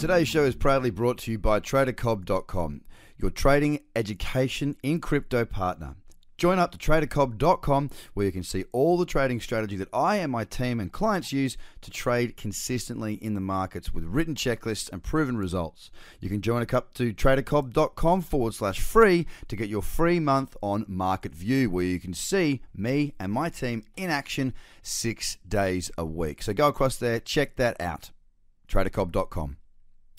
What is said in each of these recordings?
Today's show is proudly brought to you by TraderCobb.com, your trading education in crypto partner. Join up to tradercobb.com where you can see all the trading strategy that I and my team and clients use to trade consistently in the markets with written checklists and proven results. You can join up to tradercobb.com forward slash free to get your free month on Market View where you can see me and my team in action six days a week. So go across there, check that out. tradercobb.com.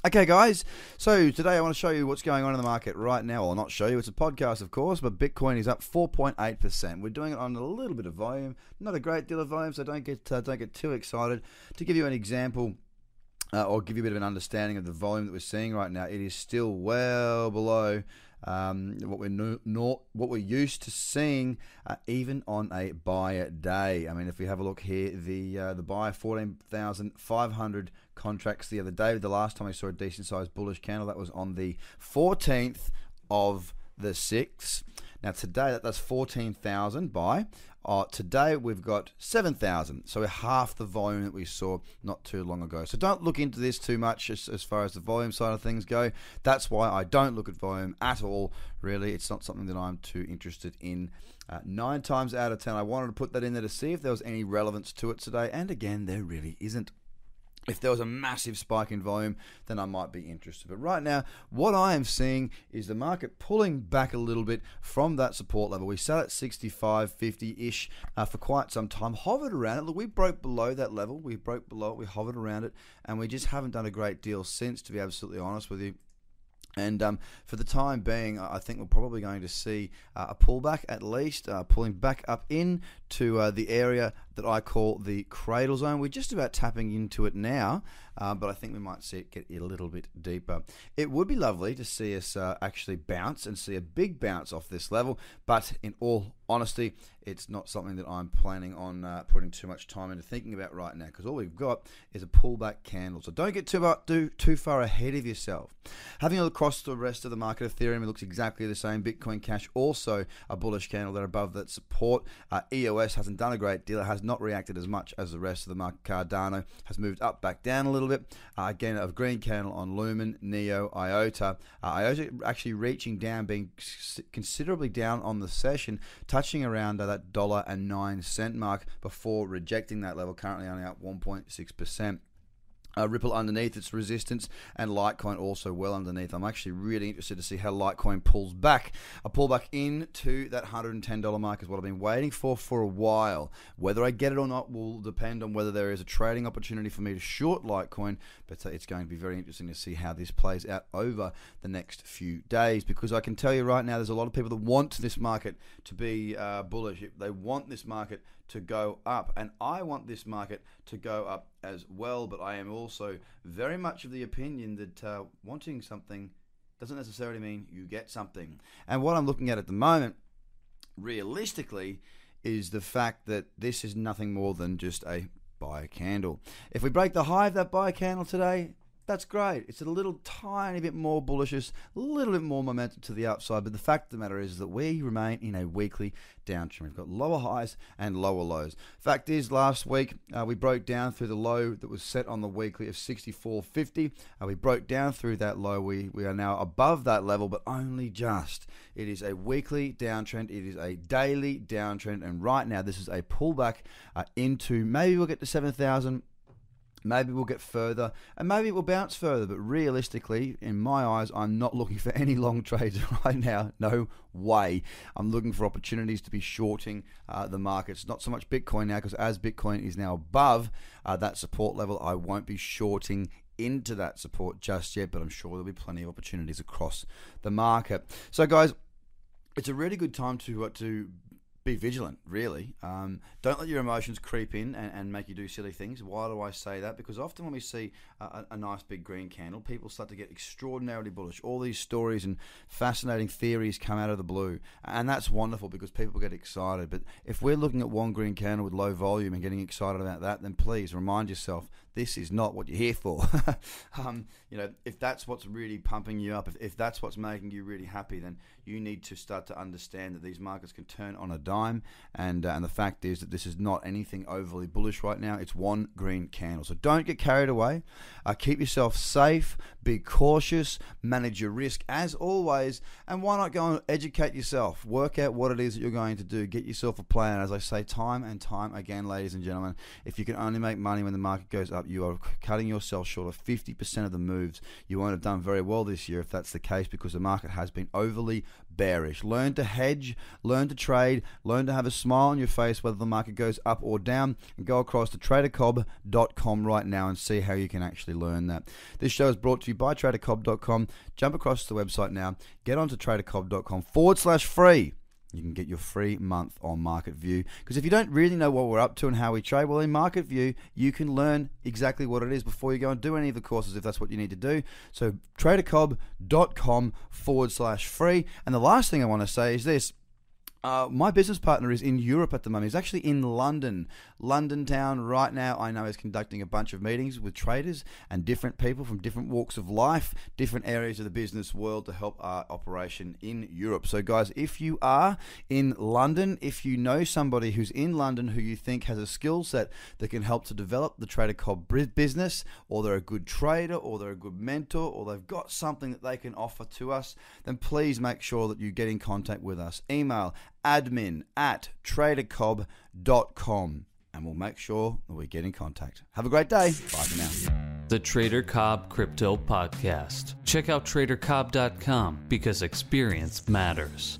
Okay, guys. So today I want to show you what's going on in the market right now. I'll not show you. It's a podcast, of course, but Bitcoin is up 4.8%. We're doing it on a little bit of volume, not a great deal of volume, so don't get uh, don't get too excited. To give you an example. Uh, or give you a bit of an understanding of the volume that we're seeing right now, it is still well below um, what we're no, what we're used to seeing, uh, even on a buyer day. I mean, if we have a look here, the uh, the buy fourteen thousand five hundred contracts the other day. The last time I saw a decent sized bullish candle, that was on the 14th of the 6th. Now today that's 14,000 buy. Uh, today we've got 7,000, so we're half the volume that we saw not too long ago. So don't look into this too much as, as far as the volume side of things go. That's why I don't look at volume at all. Really, it's not something that I'm too interested in. Uh, nine times out of ten, I wanted to put that in there to see if there was any relevance to it today, and again, there really isn't if there was a massive spike in volume, then I might be interested. But right now, what I am seeing is the market pulling back a little bit from that support level. We sat at 65, 50 ish uh, for quite some time, hovered around it. Look, we broke below that level. We broke below it, we hovered around it, and we just haven't done a great deal since, to be absolutely honest with you. And um, for the time being, I think we're probably going to see uh, a pullback at least, uh, pulling back up in to uh, the area that I call the cradle zone. We're just about tapping into it now, uh, but I think we might see it get a little bit deeper. It would be lovely to see us uh, actually bounce and see a big bounce off this level, but in all honesty, it's not something that I'm planning on uh, putting too much time into thinking about right now because all we've got is a pullback candle. So don't get too, about, too, too far ahead of yourself. Having a look across the rest of the market, Ethereum looks exactly the same. Bitcoin Cash also a bullish candle there above that support. Uh, Hasn't done a great deal. It has not reacted as much as the rest of the market. Cardano has moved up, back down a little bit. Uh, again, of green candle on Lumen, Neo, IOTA. Uh, IOTA actually reaching down, being considerably down on the session, touching around that dollar and nine cent mark before rejecting that level. Currently only up 1.6 percent. Uh, Ripple underneath its resistance and Litecoin also well underneath. I'm actually really interested to see how Litecoin pulls back. A pullback into that $110 mark is what I've been waiting for for a while. Whether I get it or not will depend on whether there is a trading opportunity for me to short Litecoin, but uh, it's going to be very interesting to see how this plays out over the next few days because I can tell you right now there's a lot of people that want this market to be uh, bullish. They want this market to go up. And I want this market to go up as well, but I am also very much of the opinion that uh, wanting something doesn't necessarily mean you get something. And what I'm looking at at the moment, realistically, is the fact that this is nothing more than just a buy candle. If we break the high of that buy candle today, that's great. It's a little tiny bit more bullishness, a little bit more momentum to the upside. But the fact of the matter is that we remain in a weekly downtrend. We've got lower highs and lower lows. Fact is, last week uh, we broke down through the low that was set on the weekly of 64.50. Uh, we broke down through that low. We, we are now above that level, but only just. It is a weekly downtrend. It is a daily downtrend. And right now, this is a pullback uh, into maybe we'll get to 7,000 Maybe we'll get further and maybe it will bounce further, but realistically, in my eyes, I'm not looking for any long trades right now. No way. I'm looking for opportunities to be shorting uh, the markets. Not so much Bitcoin now, because as Bitcoin is now above uh, that support level, I won't be shorting into that support just yet, but I'm sure there'll be plenty of opportunities across the market. So, guys, it's a really good time to uh, to be vigilant, really. Um, don't let your emotions creep in and, and, make you do silly things. Why do I say that? Because often when we see a, a, nice big green candle, people start to get extraordinarily bullish. All these stories and fascinating theories come out of the blue. And that's wonderful because people get excited. But if we're looking at one green candle with low volume and getting excited about that, then please remind yourself this is not what you're here for. um, you know, if that's what's really pumping you up, if, if that's what's making you really happy, then you need to start to understand that these markets can turn on a dime. And, uh, and the fact is that this is not anything overly bullish right now. It's one green candle. So don't get carried away. Uh, keep yourself safe, be cautious, manage your risk as always. And why not go and educate yourself? Work out what it is that you're going to do. Get yourself a plan. As I say time and time again, ladies and gentlemen, if you can only make money when the market goes up, you are cutting yourself short of 50% of the moves. You won't have done very well this year if that's the case because the market has been overly bearish. Learn to hedge, learn to trade, learn to have a smile on your face whether the market goes up or down. And go across to tradercobb.com right now and see how you can actually learn that. This show is brought to you by tradercobb.com. Jump across to the website now, get onto tradercobb.com forward slash free you can get your free month on Market View. Because if you don't really know what we're up to and how we trade, well, in Market View, you can learn exactly what it is before you go and do any of the courses if that's what you need to do. So, tradercobb.com forward slash free. And the last thing I want to say is this uh, my business partner is in Europe at the moment. He's actually in London, London town right now. I know he's conducting a bunch of meetings with traders and different people from different walks of life, different areas of the business world to help our operation in Europe. So, guys, if you are in London, if you know somebody who's in London who you think has a skill set that can help to develop the Trader Cobb business, or they're a good trader, or they're a good mentor, or they've got something that they can offer to us, then please make sure that you get in contact with us. Email admin at tradercobb.com and we'll make sure that we get in contact. Have a great day. Bye for now. The Trader Cobb Crypto Podcast. Check out tradercobb.com because experience matters.